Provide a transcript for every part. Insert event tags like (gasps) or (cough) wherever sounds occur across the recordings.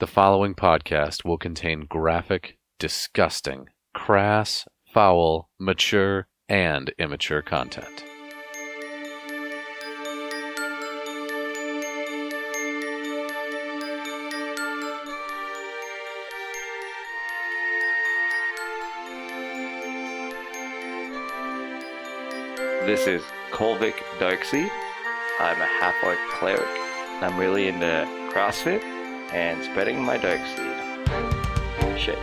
The following podcast will contain graphic, disgusting, crass, foul, mature, and immature content. This is Kolvik Darkseed. I'm a half orc cleric. I'm really into CrossFit and spreading my dark seed. Shakes.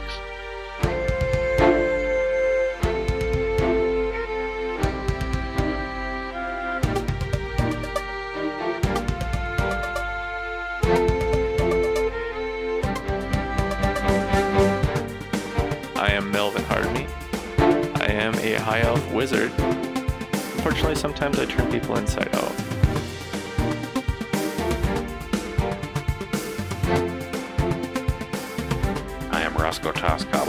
I am Melvin Hardney. I am a high elf wizard. Unfortunately, sometimes I turn people inside out.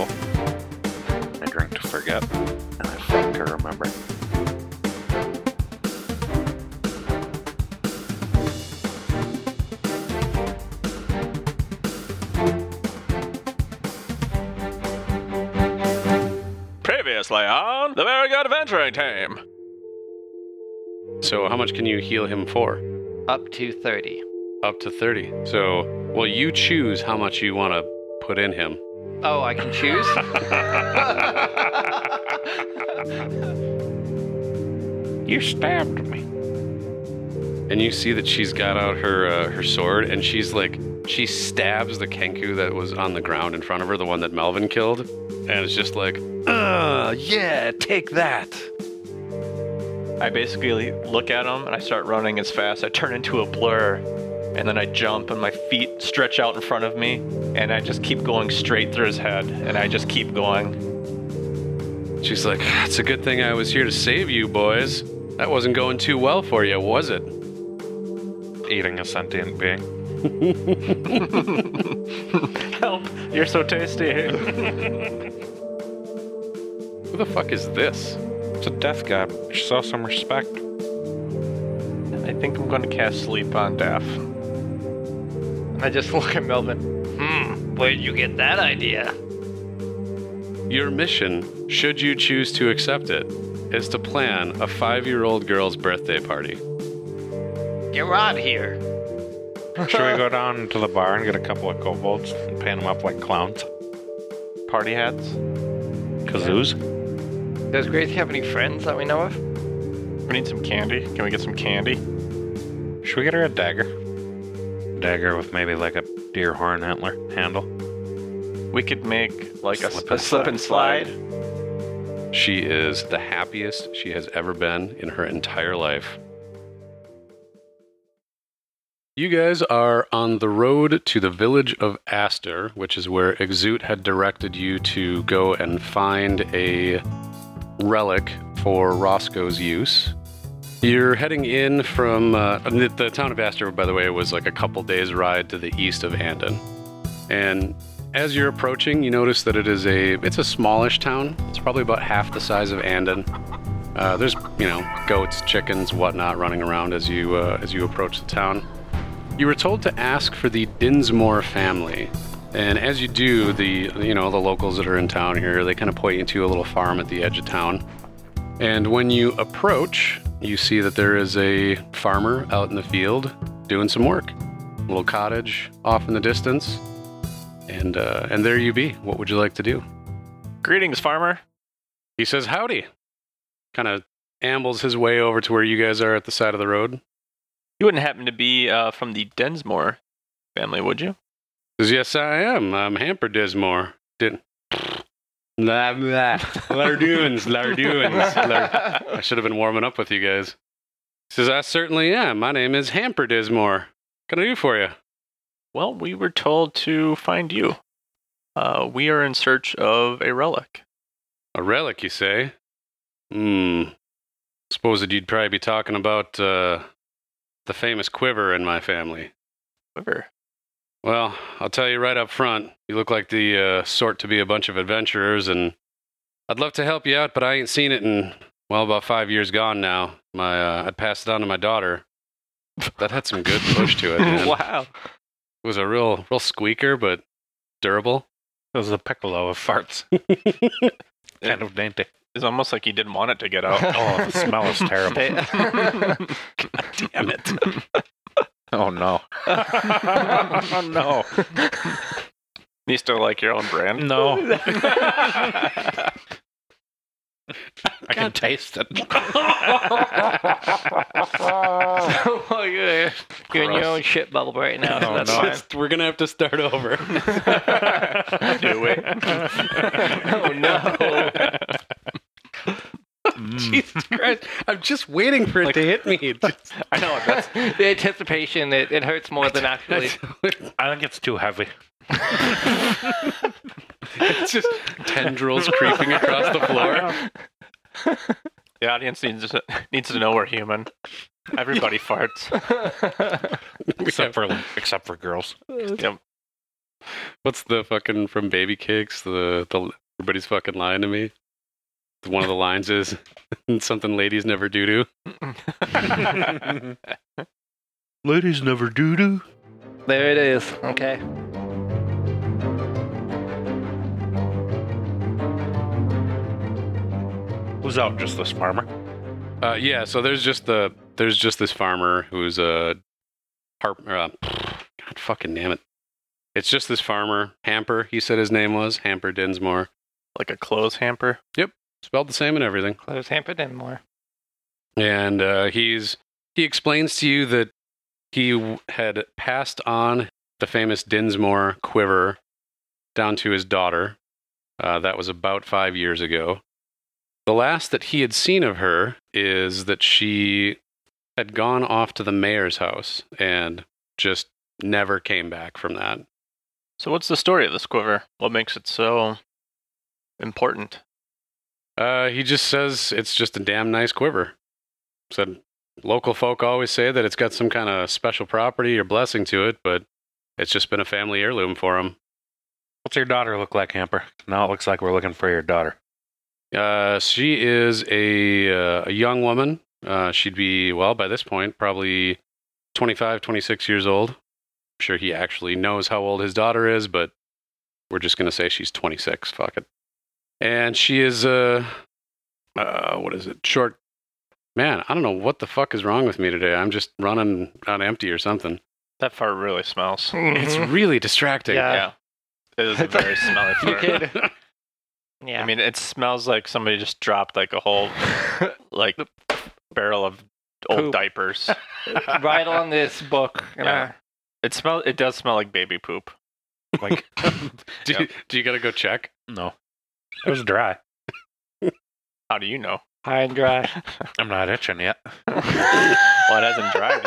I drink to forget, and I fuck to remember. Previously on the Very Good Adventuring Team. So, how much can you heal him for? Up to 30. Up to 30. So, well, you choose how much you want to put in him. Oh, I can choose? (laughs) You stabbed me. And you see that she's got out her uh, her sword, and she's like, she stabs the Kenku that was on the ground in front of her, the one that Melvin killed, and it's just like, uh, yeah, take that. I basically look at him and I start running as fast. I turn into a blur and then I jump and my feet stretch out in front of me and I just keep going straight through his head and I just keep going. She's like, it's a good thing I was here to save you, boys. That wasn't going too well for you, was it? Eating a sentient being. (laughs) Help! You're so tasty. (laughs) Who the fuck is this? It's a death god. Show some respect. I think I'm going to cast sleep on Daff. I just look at Melvin. Hmm, where'd you get that idea? Your mission, should you choose to accept it, is to plan a five year old girl's birthday party. Get Rod here. (laughs) Should we go down to the bar and get a couple of kobolds and paint them up like clowns? Party hats. Kazoos? Does Grace have any friends that we know of? We need some candy. Can we get some candy? Should we get her a dagger? Dagger with maybe like a deer horn antler handle. We could make like a Slip a and slip and slide. She is the happiest she has ever been in her entire life. You guys are on the road to the village of Aster, which is where Exute had directed you to go and find a relic for Roscoe's use. You're heading in from uh, the, the town of Aster, by the way, was like a couple days' ride to the east of Andon. And as you're approaching, you notice that it is a it's a smallish town. It's probably about half the size of Andon. Uh, there's you know goats, chickens, whatnot running around as you uh, as you approach the town. You were told to ask for the Dinsmore family, and as you do, the you know the locals that are in town here they kind of point you to a little farm at the edge of town. And when you approach, you see that there is a farmer out in the field doing some work. A little cottage off in the distance, and uh, and there you be. What would you like to do? Greetings, farmer. He says howdy. Kind of ambles his way over to where you guys are at the side of the road. You wouldn't happen to be uh, from the Dinsmore family, would you? Says yes, I am. I'm Hamper Dinsmore. Didn't. Blah, blah. Lardoons, Lardoons. Lar- I should have been warming up with you guys. Says I certainly am. My name is Hamper Dinsmore. What can I do for you? Well, we were told to find you. Uh, we are in search of a relic. A relic, you say? Hmm. Suppose that you'd probably be talking about uh, the famous quiver in my family. Quiver. Well, I'll tell you right up front, you look like the uh, sort to be a bunch of adventurers, and I'd love to help you out, but I ain't seen it in, well, about five years gone now. My, uh, I'd passed it on to my daughter. That had some good push to it. man. (laughs) wow. It was a real, real squeaker, but durable. It was the piccolo of farts. (laughs) kind of dainty. It's almost like he didn't want it to get out. Oh, the smell is (laughs) terrible. God damn it! (laughs) Oh no. (laughs) oh no. you still like your own brand? No. (laughs) I can taste it. oh, you're, you're in your own shit bubble right now. so Oh, that's no. fine. Just- we're gonna have to start over. Do it. oh no. (laughs) Jesus Christ! I'm just waiting for it to hit me. Just- (laughs) I know that's the anticipation, it, it hurts more than actually. (laughs) I think it's too heavy. it's just tendrils creeping across the floor. the audience needs to, needs to know we're human. Everybody farts. Except for except for girls. Yep. What's the fucking from Baby Cakes? The the everybody's fucking lying to me. One of the lines is (laughs) something ladies never do do. (laughs) Ladies never do do. there it is. Okay. Who's out? Just this farmer. Uh, yeah, so there's just the there's just this farmer who's a harp. Uh, God fucking damn it! It's just this farmer Hamper. He said his name was Hamper Dinsmore. Like a clothes hamper. Spelled the same and everything. Close hampered and more. and uh, he's he explains to you that he w- had passed on the famous Dinsmore quiver down to his daughter. Uh, that was about five years ago. The last that he had seen of her is that she had gone off to the mayor's house and just never came back from that. So what's the story of this quiver? What makes it so important? Uh, he just says it's just a damn nice quiver. Said local folk always say that it's got some kind of special property or blessing to it, but it's just been a family heirloom for him. What's your daughter look like, Hamper? Now it looks like we're looking for your daughter. Uh, she is a uh, a young woman. Uh, she'd be well by this point, probably 25, 26 years old. I'm sure he actually knows how old his daughter is, but we're just gonna say she's 26. Fuck it. And she is uh, uh, what is it? Short. Man, I don't know what the fuck is wrong with me today. I'm just running on empty or something. That fart really smells. It's Mhm. really distracting. Yeah. Yeah. It is a very smelly (laughs) You fart. could. Yeah. I mean, it smells like somebody just dropped like a whole (laughs) like barrel of old Poop. diapers. (laughs) right on this book. And Yeah. It smell. It does smell like baby poop. Like, do, you, do you gotta go check? no. It was dry. (laughs) How do you know? High and dry. (laughs) I'm not itching yet. (laughs) Well, it hasn't dried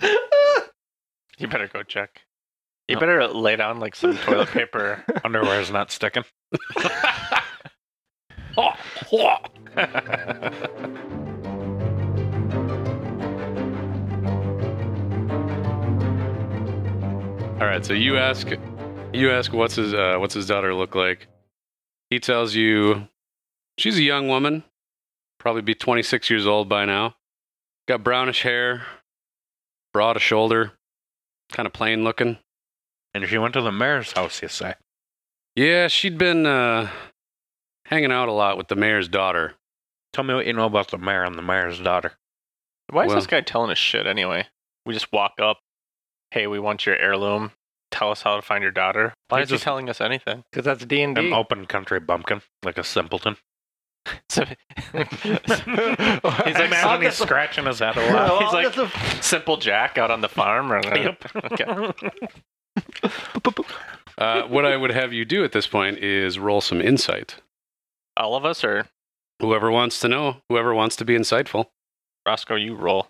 yet. You better go check. You No. better lay down like some toilet paper. Underwear's not sticking. All right, so you ask, you ask what's his uh, what's his daughter look like. He tells you she's a young woman, probably be 26 years old by now. Got brownish hair, broad of shoulder, kind of plain looking. And she went to the mayor's house, you say? Yeah, she'd been uh, hanging out a lot with the mayor's daughter. Tell me what you know about the mayor and the mayor's daughter. Why is Well- this guy telling us shit anyway? We just walk up. Hey, we want your heirloom. Tell us how to find your daughter. Why Why is he telling us anything? Because that's D and D. An open country bumpkin, like a simpleton. (laughs) So, (laughs) he's like Imagine he's scratching his head a (laughs) lot. He's like a... simple Jack out on the farm. Or, okay. Uh, what I would have you do at this point is roll some insight. All of us, or Whoever wants to know, whoever wants to be insightful. Roscoe, you roll.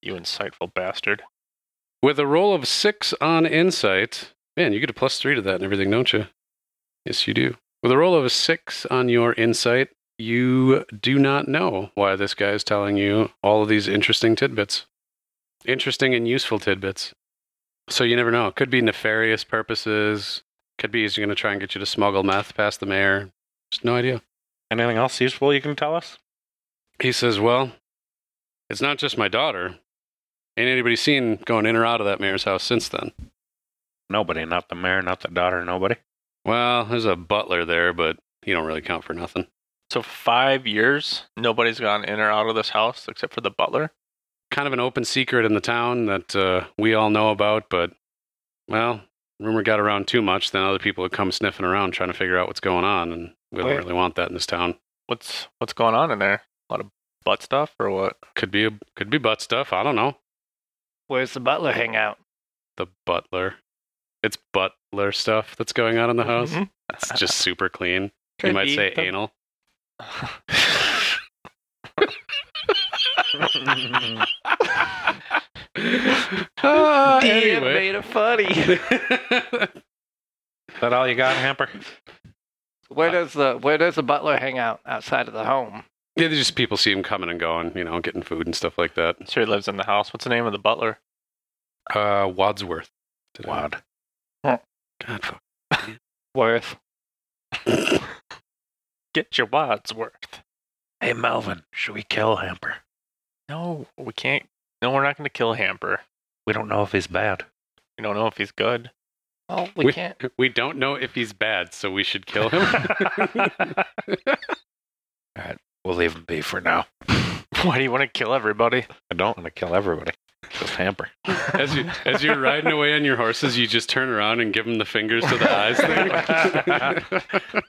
You insightful bastard. With a roll of six on insight, man, you get a plus three to that and everything, don't you? Yes, you do. With a roll of a six on your insight, you do not know why this guy is telling you all of these interesting tidbits. Interesting and useful tidbits. So you never know. It could be nefarious purposes. Could be he's going to try and get you to smuggle meth past the mayor. Just no idea. Anything else useful you can tell us? He says, Well, it's not just my daughter. Ain't anybody seen going in or out of that mayor's house since then. Nobody, not the mayor, not the daughter, nobody. Well, there's a butler there, but he don't really count for nothing. So five years, nobody's gone in or out of this house except for the butler. Kind of an open secret in the town that uh, we all know about, but well, rumor got around too much. Then other people would come sniffing around trying to figure out what's going on, and we don't really want that in this town. What's what's going on in there? A lot of butt stuff or what? Could be a, could be butt stuff. I don't know. Where's the butler hang out? The butler. It's butler stuff that's going on in the house. Mhm. It's just super clean. You might say the- anal. (laughs) Ah, Damn, anyway. made it funny. Is (laughs) that all you got, Hamper? Where does the Where does the butler hang out outside of the home? Yeah, there's just people see him coming and going, you know, getting food and stuff like that. So he lives in the house. What's the name of the butler? Uh, Wadsworth. Did I- Wad. God, fuck. (laughs) Worth. (laughs) Get your Wadsworth. Hey, Melvin, should we kill Hamper? No, we can't. No, we're not going to kill Hamper. We don't know if he's bad. We don't know if he's good. Well, we, We- can't. (laughs) We don't know if he's bad, so we should kill him. We'll leave him be for now. (laughs) Why do you want to kill everybody? I don't want to kill everybody. Just Hamper. as you as you're riding away on your horses, you just turn around and give him the fingers to the eyes thing.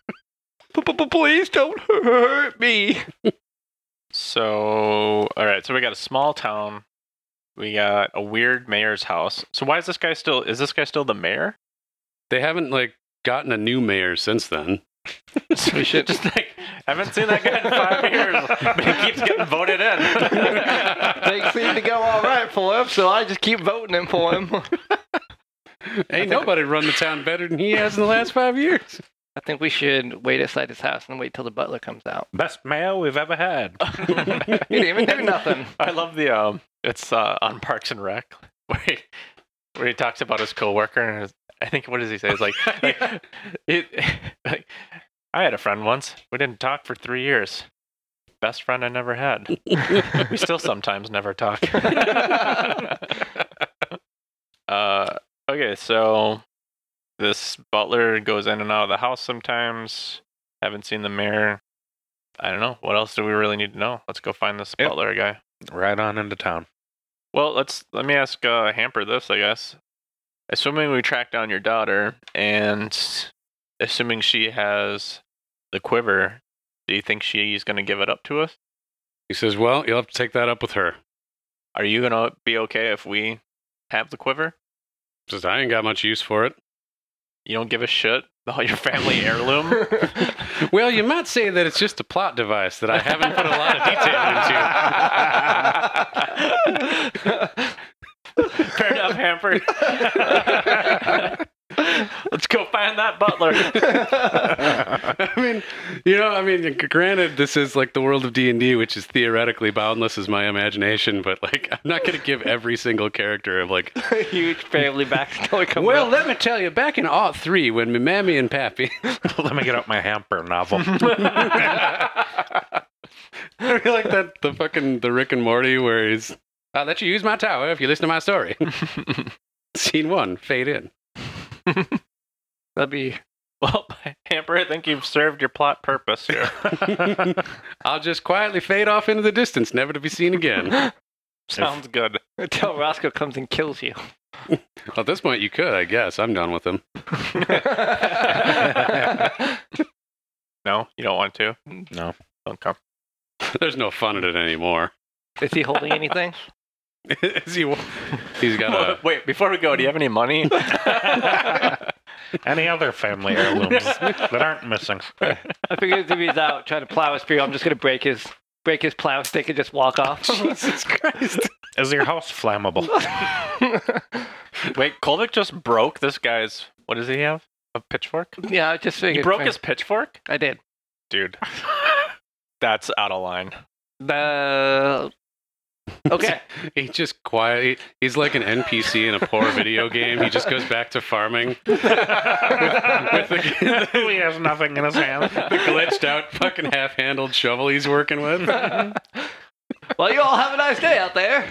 (laughs) Please don't hurt me. So, all right. So we got a small town. We got a weird mayor's house. So why is this guy still? Is this guy still the mayor? they haven't like gotten a new mayor since then. (laughs) So we should just like haven't seen that guy in five (laughs) years, but he keeps getting voted in. (laughs) Things seem to go all right for him, so I just keep voting him for him. Ain't (laughs) nobody run the town better than he has in the last five years. I think we should wait outside his house and wait till the butler comes out. Best mayo we've ever had. He didn't even do nothing. I love the um. It's uh, on Parks and Rec where he, where he talks about his coworker and his, I think what does he say? It's like, like, it, like I had a friend once. We didn't talk for three years. Best friend I never had. (laughs) we still sometimes never talk. (laughs) (laughs) uh, okay, so this butler goes in and out of the house sometimes. Haven't seen the mayor. I don't know. What else do we really need to know? Let's go find this Yep. butler guy. Right on into town. Well, let's let me ask uh, Hamper this, I guess. Assuming we track down your daughter, and assuming she has the quiver, do you think she's going to give it up to us? He says, "Well, you'll have to take that up with her." Are you going to be okay if we have the quiver? Says, "I ain't got much use for it." You don't give a shit about your family heirloom? (laughs) Well, you might say that it's just a plot device that I haven't put a lot of detail into. (laughs) Fair enough, Hamper. (laughs) Let's go find that butler. (laughs) I mean, you know, I mean, granted, this is like the world of D and D, which is theoretically boundless as my imagination, but like, I'm not going to give every single character of like. a (laughs) Huge family backstory coming Well, up. let me tell you, back in Aught Three, when my mammy and pappy, (laughs) Let me get out my Hamper novel. I feel like that the fucking the Rick and Morty where he's, I'll let you use my tower if you listen to my story. Scene one, fade in. That'd be (laughs) well, (laughs) Hamper, I think you've served your plot purpose here. (laughs) I'll just quietly fade off into the distance, never to be seen again. Sounds good. until Roscoe comes and kills you. Well, At this point, you could, I guess. I'm done with him. No, you don't want to. no. Don't come. There's no fun in it anymore. Is he holding anything? Is he? He's got a. Wait, before we go, do you have any money? Any other family heirlooms (laughs) that aren't missing? I figured if he's out trying to plow his field, I'm just gonna break his break his plow stick and just walk off. (laughs) Jesus Christ. Is your house flammable? (laughs) Wait, Kolvik just broke this guy's. What does he have? A pitchfork? yeah, I just figured. He broke his pitchfork? I did. Dude. That's out of line. The okay. (laughs) He just quiet. He's like an NPC in a poor video game. He just goes back to farming (laughs) with, with the, (laughs) he has nothing in his hand. the glitched out fucking half handled shovel he's working with. well, you all have a nice day out there.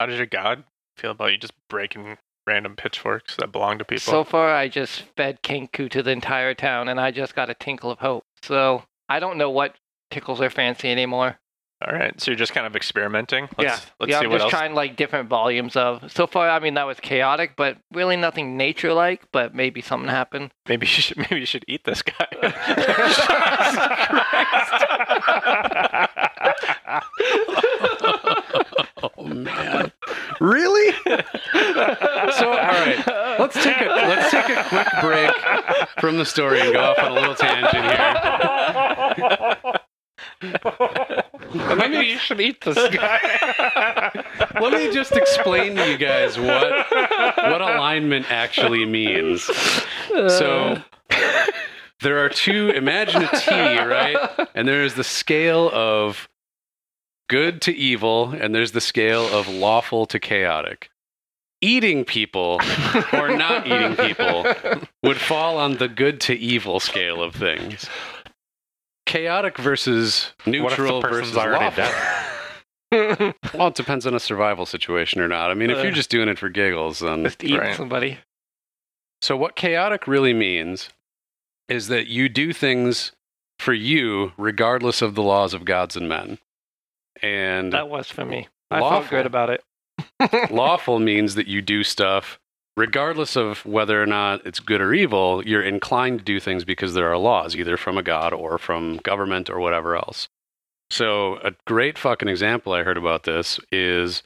How does your god feel about you just breaking random pitchforks that belong to people? So far, I just fed Kenku to the entire town, and I just got a tinkle of hope. So I don't know what tickles their fancy anymore. All right, so you're just kind of experimenting. Let's, yeah, let's yeah. see I'm what just else. trying like different volumes of. So far, I mean that was chaotic, but really nothing nature-like. But maybe something happened. Maybe you should (laughs) maybe you should eat this guy. (laughs) Oh man, really? so all right, let's take a let's take a quick break from the story and go off on a little tangent here. Maybe you should eat this guy. (laughs) Let me just explain to you guys what what alignment actually means. So there are two imagine a T, right? And there is the scale of good to evil and there's the scale of lawful to chaotic. Eating people or not eating people would fall on the good to evil scale of things. Chaotic versus neutral versus lawful. (laughs) Well, it depends on a survival situation or not. I mean, if you're just doing it for giggles, then. Just eat Right. somebody. So, what chaotic really means is that you do things for you regardless of the laws of gods and men. And That was for me. I Lawful. felt good about it. (laughs) lawful means that you do stuff regardless of whether or not it's good or evil. You're inclined to do things because there are laws, either from a god or from government or whatever else. So, a great fucking example I heard about this is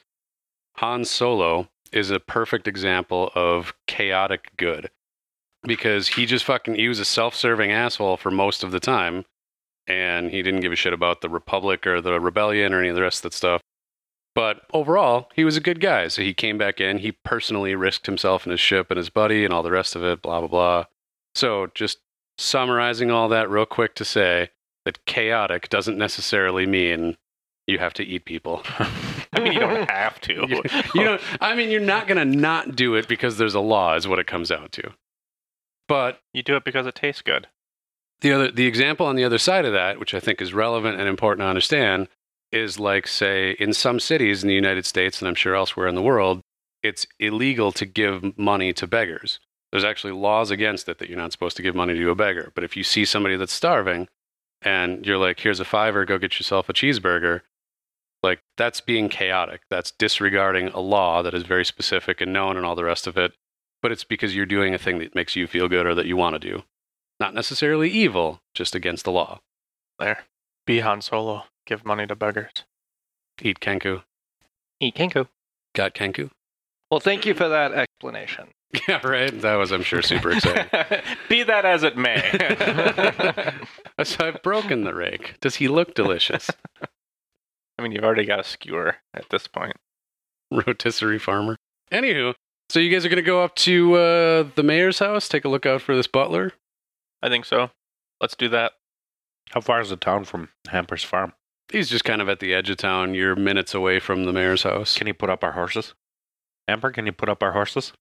Han Solo is a perfect example of chaotic good because he just fucking he was a self-serving asshole for most of the time and he didn't give a shit about the republic or the rebellion or any of the rest of that stuff but overall he was a good guy so he came back in he personally risked himself and his ship and his buddy and all the rest of it blah blah blah so just summarizing all that real quick to say that chaotic doesn't necessarily mean you have to eat people (laughs) I mean, you don't have to. (laughs) you, you know, I mean, you're not going to not do it because there's a law, is what it comes down to. But You do it because it tastes good. the other, the example on the other side of that, which I think is relevant and important to understand, is like, say, in some cities in the United States, and I'm sure elsewhere in the world, it's illegal to give money to beggars. There's actually laws against it that you're not supposed to give money to a beggar. But if you see somebody that's starving and you're like, here's a fiver, go get yourself a cheeseburger, like that's being chaotic. That's disregarding a law that is very specific and known and all the rest of it. But it's because you're doing a thing that makes you feel good or that you want to do. Not necessarily evil, just against the law. There. Be Han Solo. Give money to beggars. Eat Kenku. Eat Kenku. Got Kenku? Well, thank you for that explanation. (laughs) Yeah, right. That was, I'm sure, super exciting. (laughs) Be that as it may. (laughs) so I've broken the rake. Does he look delicious? I mean, you've already got a skewer at this point. Rotisserie farmer. Anywho, so you guys are going to go up to uh, the mayor's house, take a look out for this butler. I think so. Let's do that. How far is the town from Hamper's farm? He's just kind of at the edge of town. You're minutes away from the mayor's house. Can he put up our horses? Hamper, can you put up our horses?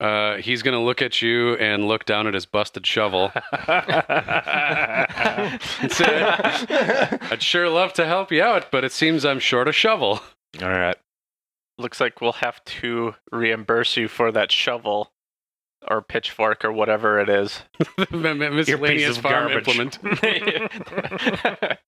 Uh, he's going to look at you and look down at his busted shovel. (laughs) and say, I'd sure love to help you out, but it seems I'm short a shovel. All right. Looks like we'll have to reimburse you for that shovel or pitchfork or whatever it is. (laughs) Miscellaneous of farm garbage. implement. (laughs)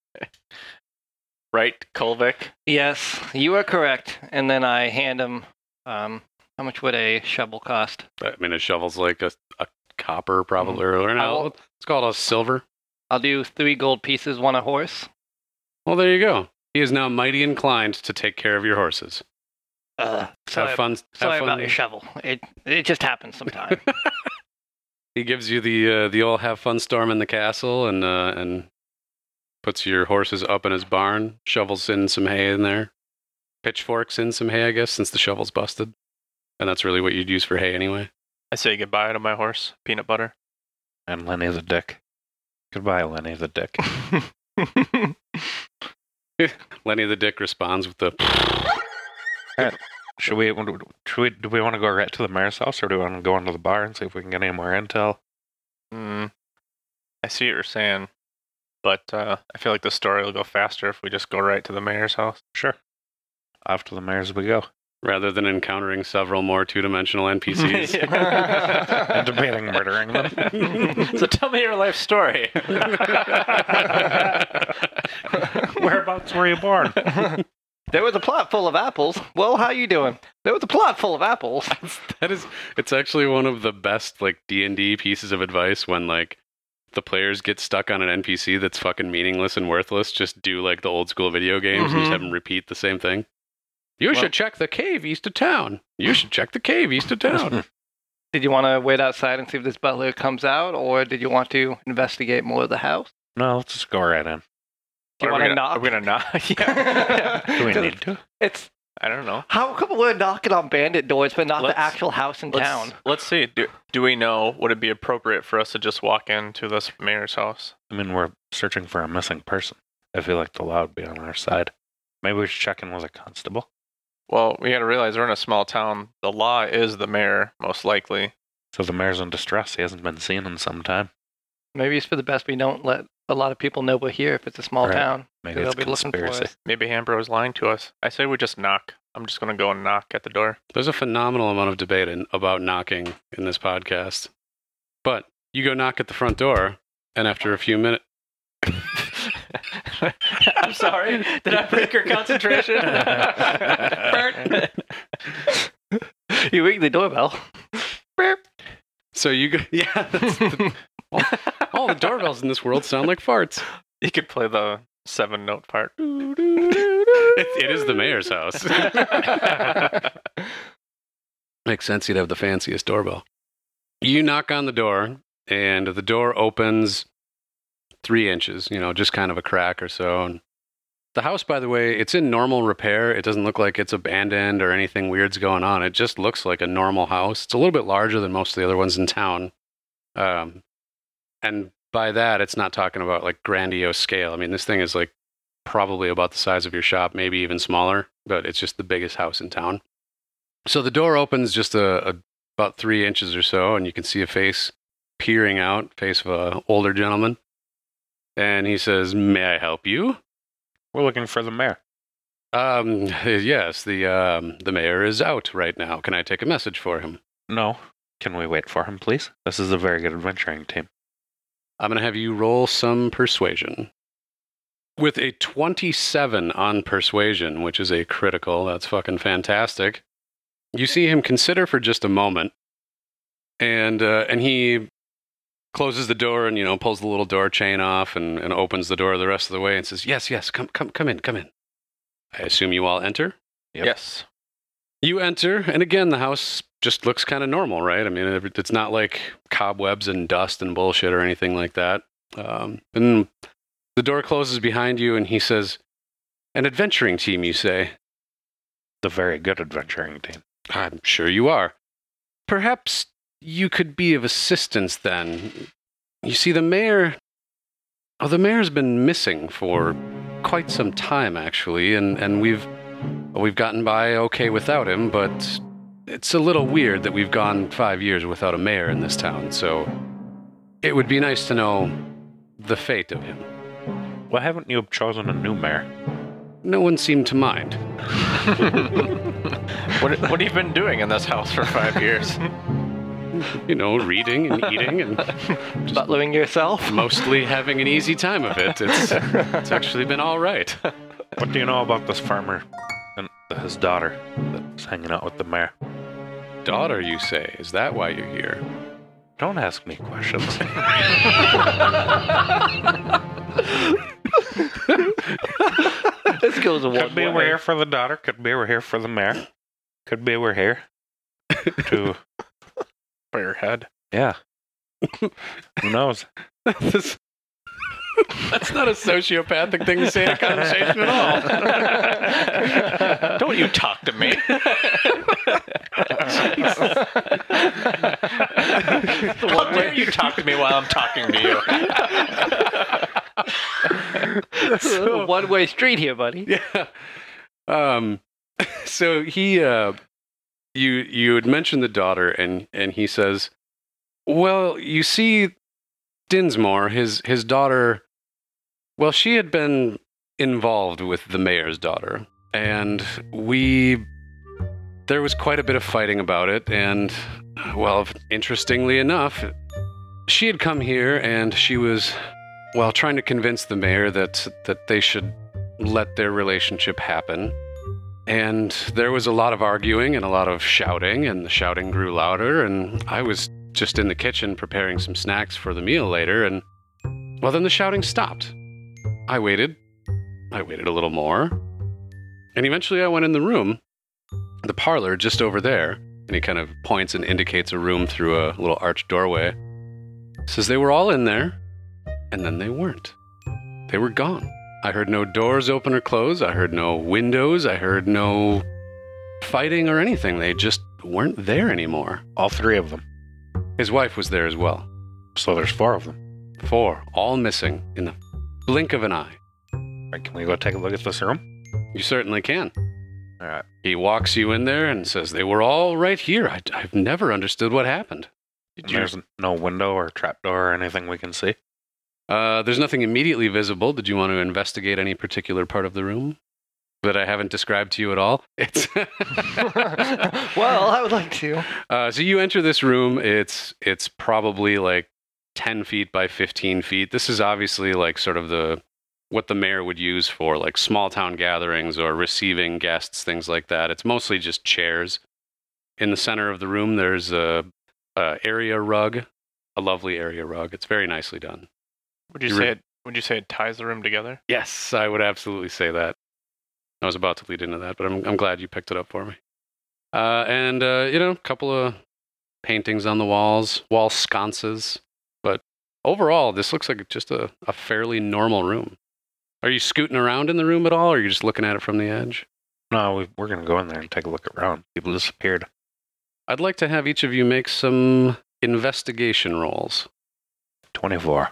right, Kolvik? Yes, you are correct. And then I hand him. Um, how much would a shovel cost? I mean, a shovel's like a, a copper, probably, or no, it's called a silver. I'll do three gold pieces, one a horse. Well, there you go. He is now mighty inclined to take care of your horses. Uh, have fun. Have Sorry fun. about your shovel. It it just happens sometime. (laughs) He gives you the uh, the old have fun storm in the castle and uh, and puts your horses up in his barn, shovels in some hay in there, pitchforks in some hay, I guess, since the shovel's busted. And that's really what you'd use for hay anyway. I say goodbye to my horse, peanut butter. And Lenny the dick. Goodbye, Lenny the dick. (laughs) (laughs) Lenny the Dick responds with the Should we, should we, do we want to go right to the mayor's house or do we want to go into the bar and see if we can get any more intel? Hmm. I see what you're saying, but uh, I feel like the story will go faster if we just go right to the mayor's house. Sure. Off to the mayor's we go. rather than encountering several more two-dimensional NPCs. (laughs) and debating murdering them. (laughs) so tell me your life story. (laughs) Whereabouts were you born? There was a plot full of apples. Well, how are you doing? There was a plot full of apples. that is, it's actually one of the best like D and D pieces of advice when like the players get stuck on an NPC that's fucking meaningless and worthless. Just do like the old school video games and just have mm-hmm. them repeat the same thing. You Well- should check the cave east of town. You should check the cave east of town. (laughs) Did you want to wait outside and see if this butler comes out, or did you want to investigate more of the house? No, let's just go right in. Do you want to gonna- knock? Are we gonna knock? yeah. Do we need to? It's I don't know. how come we're knocking on bandit doors, but not Let's- the actual house in Let's, town? let's see. Do, do we know would it be appropriate for us to just walk into this mayor's house? I mean, we're searching for a missing person. I feel like the law would be on our side. Maybe we should check in with a constable. Well, we got to realize we're in a small town. The law is the mayor, most likely. So the mayor's in distress. He hasn't been seen in some time. Maybe it's for the best we don't let a lot of people know we're here if it's a small Right. town. Maybe They'll it's be looking for conspiracy. us. Maybe Hambro's lying to us. I say we just knock. I'm just gonna go and knock at the door. There's a phenomenal amount of debate in, about knocking in this podcast, but you go knock at the front door, and after a few minutes. (laughs) I'm sorry. Did I break your concentration? Bert. (laughs) You ring the doorbell. So you go, (laughs) yeah, that's the, all, all the doorbells in this world sound like farts. you could play the seven note part. (laughs) It, it is the mayor's house. (laughs) Makes sense you'd have the fanciest doorbell. You knock on the door, and the door opens three inches, you know, just kind of a crack or so. And the house, by the way, it's in normal repair. It doesn't look like it's abandoned or anything weird's going on. It just looks like a normal house. It's a little bit larger than most of the other ones in town. Um, and by that, it's not talking about like grandiose scale. I mean, this thing is like probably about the size of your shop, maybe even smaller, but it's just the biggest house in town. So the door opens just a, a about three inches or so, and you can see a face peering out, face of an older gentleman. And he says, "May I help you?" We're looking for the mayor. Um, (laughs) yes, the um, the mayor is out right now. Can I take a message for him? No. Can we wait for him, please? This is a very good adventuring team. I'm going to have you roll some persuasion. With a 27 on persuasion, which is a critical, that's fucking fantastic. You see him consider for just a moment, and uh, and he closes the door and you know pulls the little door chain off and, and opens the door the rest of the way and says, "Yes, yes, come come come in, come in." I assume you all enter. Yep. Yes. You enter, and again, the house just looks kind of normal, right? I mean, it's not like cobwebs and dust and bullshit or anything like that. Um, and the door closes behind you, and he says, An adventuring team, you say? The very good adventuring team. I'm sure you are. Perhaps you could be of assistance then. You see, the mayor. Oh, the mayor's been missing for quite some time, actually, and, and we've we've gotten by okay without him, but it's a little weird that we've gone five years without a mayor in this town, so it would be nice to know the fate of him. Why haven't you chosen a new mayor? No one seemed to mind. (laughs) What, what have you been doing in this house for five years? (laughs) You know, reading and eating and (laughs) Butlering yourself. mostly having an easy time of it. It's, it's actually been all right. What do you know about this farmer and his daughter that's hanging out with the mayor? Daughter, you say? Is that why you're here? Don't ask me questions. (laughs) this goes a one Could be we're here for the daughter. Could be we're here for the mayor. Could be we're here (laughs) to. For your head. Yeah. Who knows? (laughs) This- that's not a sociopathic thing to say in a conversation at all. (laughs) Don't you talk to me. (laughs) How dare you talk to me while I'm talking to you? (laughs) one way street here, buddy. yeah. Um. So he, uh, you you had mentioned the daughter, and and he says, "Well, you see, Dinsmore, his his daughter. Well, she had been involved with the mayor's daughter, and we there was quite a bit of fighting about it, and, well, interestingly enough, she had come here and she was, well, trying to convince the mayor that, that they should let their relationship happen. And there was a lot of arguing and a lot of shouting, and the shouting grew louder. And I was just in the kitchen preparing some snacks for the meal later, and well, then the shouting stopped. I waited. I waited a little more. And eventually I went in the room, the parlor just over there, and he kind of points and indicates a room through a little arched doorway. Says they were all in there, and then they weren't. They were gone. I heard no doors open or close. I heard no windows. I heard no fighting or anything. They just weren't there anymore. All three of them. His wife was there as well. So there's four of them. Four, all missing in the blink of an eye. All right, can we go take a look at this room? You certainly can. All right. He walks you in there and says, They were all right here. I, have never understood what happened. And there's no window or trapdoor or anything we can see. Uh, there's nothing immediately visible. Did you want to investigate any particular part of the room that I haven't described to you at all? (laughs) It's (laughs) well, I would like to. uh, so you enter this room. It's it's probably like ten feet by fifteen feet. This is obviously like sort of the what the mayor would use for like small town gatherings or receiving guests, things like that. It's mostly just chairs. In the center of the room, there's a, a area rug, a lovely area rug. It's very nicely done. Would you You say re- it? Would you say it ties the room together? Yes, I would absolutely say that. I was about to lead into that, but I'm, I'm glad you picked it up for me. Uh, and, uh, you know, a couple of paintings on the walls, wall sconces. But overall, this looks like just a, a fairly normal room. Are you scooting around in the room at all, or are you just looking at it from the edge? No, we, we're going to go in there and take a look around. People disappeared. I'd like to have each of you make some investigation rolls. 24.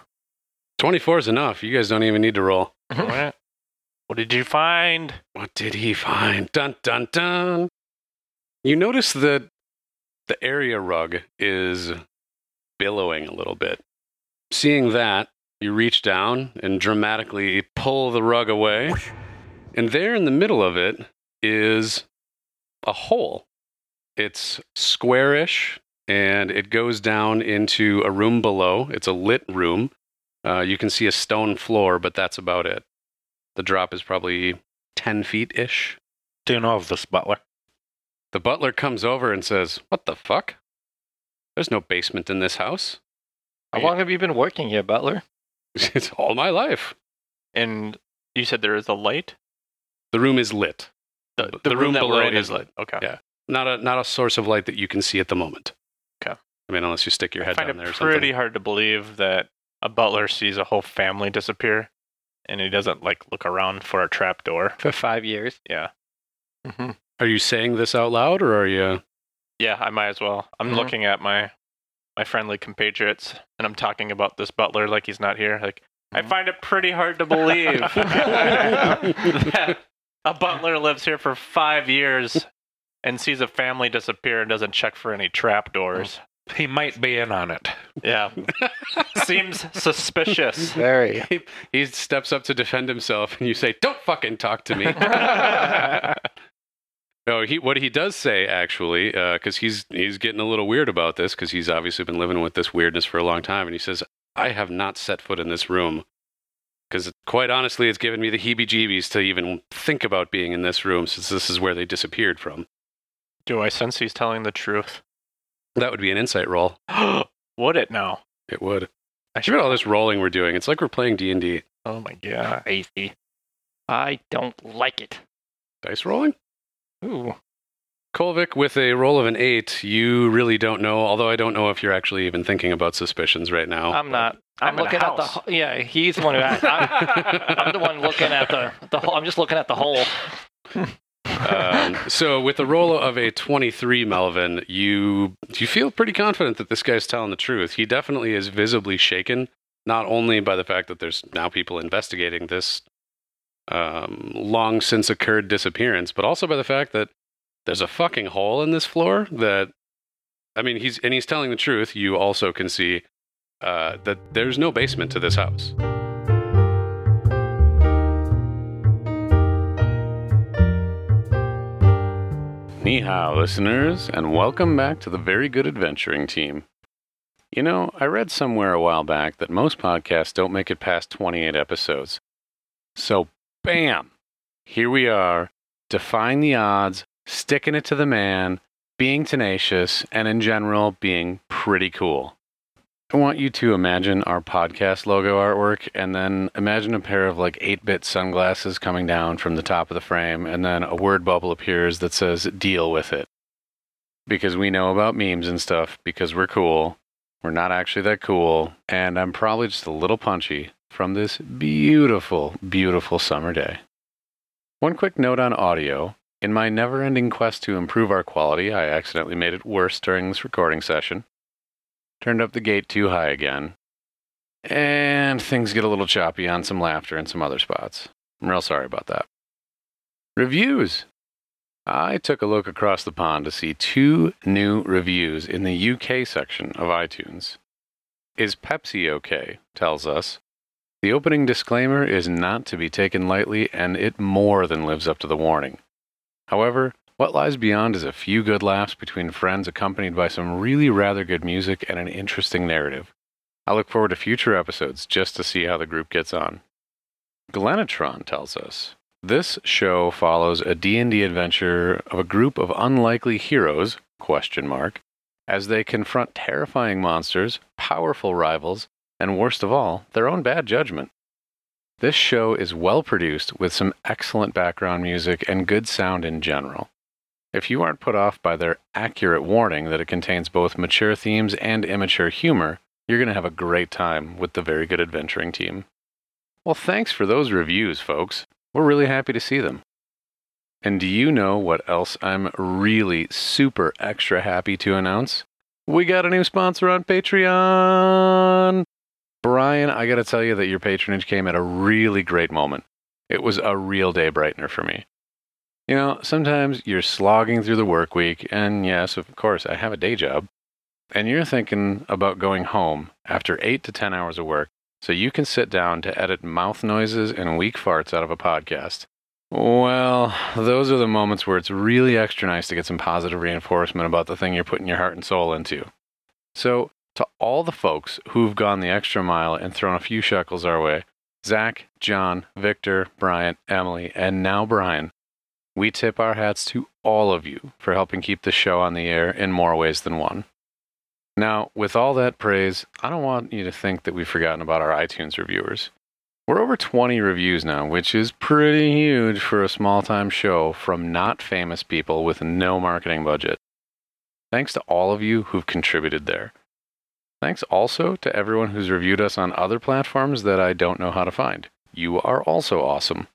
24 is enough. You guys don't even need to roll. What? What did you find? What did he find? Dun dun dun. You notice that the area rug is billowing a little bit. Seeing that, you reach down and dramatically pull the rug away. And there in the middle of it is a hole. It's squarish and it goes down into a room below. It's a lit room. Uh, you can see a stone floor, but that's about it. The drop is probably 10 feet ish. Do you know of this butler? The butler comes over and says, What the fuck? There's no basement in this house. How long have you been working here, Butler? (laughs) It's all my life. And you said there is a light. The room is lit. The, The the, room room, below we're is is lit. Okay. Yeah. Not a not a source of light that you can see at the moment. Okay. I mean, unless you stick your I head find down it there or pretty something. hard to believe that a butler sees a whole family disappear, and he doesn't like look around for a trap door. For five years. Yeah. hmm Are you saying this out loud or are you? Yeah, I might as well. I'm Mhm. looking at my my friendly compatriots, and I'm talking about this butler like he's not here. Like, I Mhm. find it pretty hard to believe (laughs) that a butler lives here for five years and sees a family disappear and doesn't check for any trap doors. He might be in on it. Yeah, (laughs) seems suspicious. Very. He, he steps up to defend himself, and you say, "Don't fucking talk to me." (laughs) No, he what he does say actually, uh, because he's he's getting a little weird about this, because he's obviously been living with this weirdness for a long time, and he says, "I have not set foot in this room." Because quite honestly, it's given me the heebie-jeebies to even think about being in this room, since this is where they disappeared from. Do I sense he's telling the truth? That would be an insight roll. (gasps) Would it now? It would. I at all this rolling we're doing. It's like we're playing D and D. Oh my god. Crazy. I don't like it. Dice rolling. Ooh. Kolvik, with a roll of an eight, you really don't know. Although I don't know if you're actually even thinking about suspicions right now. I'm not. I'm, I'm looking at the. house. Yeah, he's the one who. I, I'm, (laughs) I'm the one looking at the the. hole. I'm just looking at the hole. um, so with a roll of a 23 melvin you you feel pretty confident that this guy's telling the truth he definitely is visibly shaken not only by the fact that there's now people investigating this um, long since occurred disappearance but also by the fact that there's a fucking hole in this floor that i mean he's and he's telling the truth you also can see uh, that there's no basement to this house Ni how, listeners, and welcome back to the Very Good Adventuring Team. You know, I read somewhere a while back that most podcasts don't make it past 28 episodes. So, bam! Here we are, defying the odds, sticking it to the man, being tenacious, and in general, being pretty cool. I want you to imagine our podcast logo artwork and then imagine a pair of like 8 bit sunglasses coming down from the top of the frame, and then a word bubble appears that says, Deal with it. Because we know about memes and stuff, because we're cool. We're not actually that cool, and I'm probably just a little punchy from this beautiful, beautiful summer day. One quick note on audio. In my never ending quest to improve our quality, I accidentally made it worse during this recording session turned up the gate too high again, and things get a little choppy on some laughter and some other spots. I'm real sorry about that. Reviews. I took a look across the pond to see two new reviews in the UK section of iTunes. Is Pepsi okay? tells us. The opening disclaimer is not to be taken lightly, and it more than lives up to the warning. However, what lies beyond is a few good laughs between friends accompanied by some really rather good music and an interesting narrative. I look forward to future episodes just to see how the group gets on. Glenatron tells us, this show follows a D&D adventure of a group of unlikely heroes, question mark, as they confront terrifying monsters, powerful rivals, and worst of all, their own bad judgment. This show is well produced with some excellent background music and good sound in general. If you aren't put off by their accurate warning that it contains both mature themes and immature humor, you're going to have a great time with the Very Good Adventuring team. Well, thanks for those reviews, folks. We're really happy to see them. And do you know what else I'm really super extra happy to announce? We got a new sponsor on Patreon. Brian, I got to tell you that your patronage came at a really great moment. It was a real day brightener for me. You know, sometimes you're slogging through the work week, and yes, of course, I have a day job, and you're thinking about going home after eight to 10 hours of work so you can sit down to edit mouth noises and weak farts out of a podcast. Well, those are the moments where it's really extra nice to get some positive reinforcement about the thing you're putting your heart and soul into. So, to all the folks who've gone the extra mile and thrown a few shekels our way Zach, John, Victor, Bryant, Emily, and now Brian we tip our hats to all of you for helping keep the show on the air in more ways than one. Now, with all that praise, I don't want you to think that we've forgotten about our iTunes reviewers. We're over 20 reviews now, which is pretty huge for a small time show from not famous people with no marketing budget. Thanks to all of you who've contributed there. Thanks also to everyone who's reviewed us on other platforms that I don't know how to find. You are also awesome.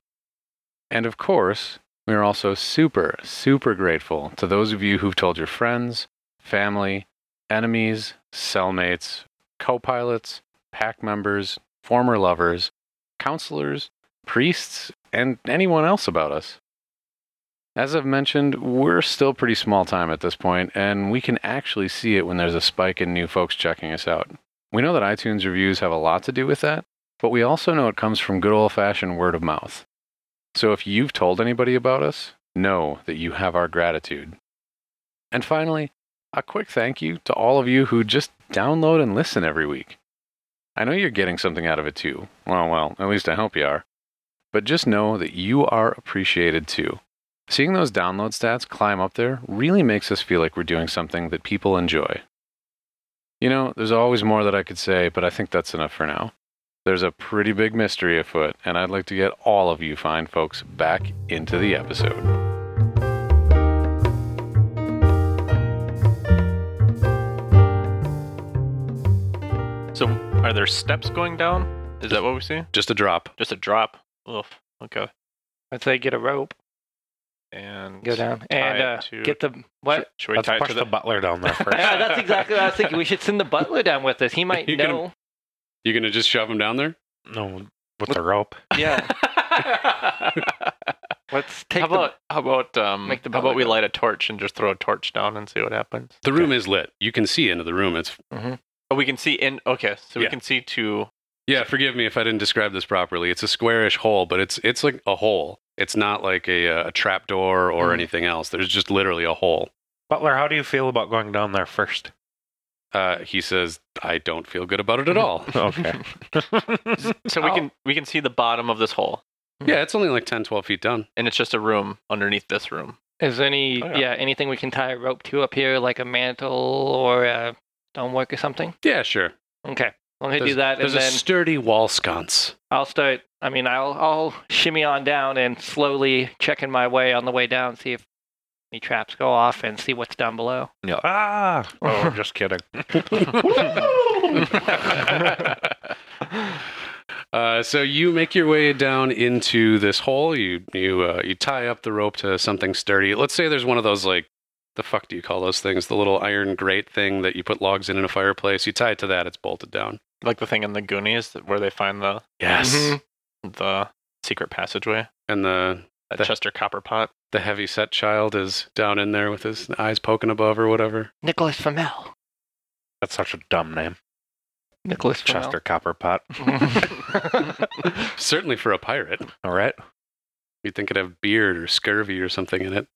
And of course, we are also super, super grateful to those of you who've told your friends, family, enemies, cellmates, co pilots, pack members, former lovers, counselors, priests, and anyone else about us. As I've mentioned, we're still pretty small time at this point, and we can actually see it when there's a spike in new folks checking us out. We know that iTunes reviews have a lot to do with that, but we also know it comes from good old fashioned word of mouth. So if you've told anybody about us, know that you have our gratitude. And finally, a quick thank you to all of you who just download and listen every week. I know you're getting something out of it too. Well, well, at least I hope you are. But just know that you are appreciated too. Seeing those download stats climb up there really makes us feel like we're doing something that people enjoy. You know, there's always more that I could say, but I think that's enough for now. There's a pretty big mystery afoot, and I'd like to get all of you fine folks back into the episode. So, are there steps going down? Is that what we see? Just a drop. Just a drop. Oof. Okay. I'd say get a rope, And go down, and uh, to- get the what? Should we Let's tie push to the, the? butler down there (laughs) first. yeah, that's exactly what I was thinking. We should send the butler down with us. He (laughs) might You can- know. You gonna just shove him down there? no, with the rope. Yeah. (laughs) Let's take how the- about how about um make the how about we light a torch and just throw a torch down and see what happens? The room is lit. You can see into the room. It's Oh, we can see in. Okay, so we can see to. yeah. Forgive me if I didn't describe this properly. It's a squarish hole, but it's it's like a hole. It's not like a, uh, a trap door or Mhm. anything else. There's just literally a hole. Butler, how do you feel about going down there first? Uh, he says, I don't feel good about it at all. (laughs) Okay. (laughs) So we can we can see the bottom of this hole, yeah, it's only like 10, 12 feet down. and it's just a room underneath this room. Is there any Oh, yeah. yeah. anything we can tie a rope to up here, like a mantle or a stonework or something? Yeah, sure. Okay, let me There's, do that, and there's a then sturdy wall sconce. I'll start. I mean, I'll I'll shimmy on down and slowly checking my way on the way down, see if any traps go off, and see what's down below. ah! Oh, just kidding. (laughs) (laughs) Uh, so you make your way down into this hole. You you uh, you tie up the rope to something sturdy. Let's say there's one of those like the fuck do you call those things? The little iron grate thing that you put logs in in a fireplace. You tie it to that. It's bolted down. Like the thing in the Goonies that- where they find the Yes. Mhm. The secret passageway. And the That The- Chester Copperpot. the heavy set child is down in there with his eyes poking above or whatever. Nicholas Flamel. That's such a dumb name. Nicholas Flamel. Chester Copperpot. (laughs) (laughs) Certainly for a pirate. All right. You'd think it'd have beard or scurvy or something in it.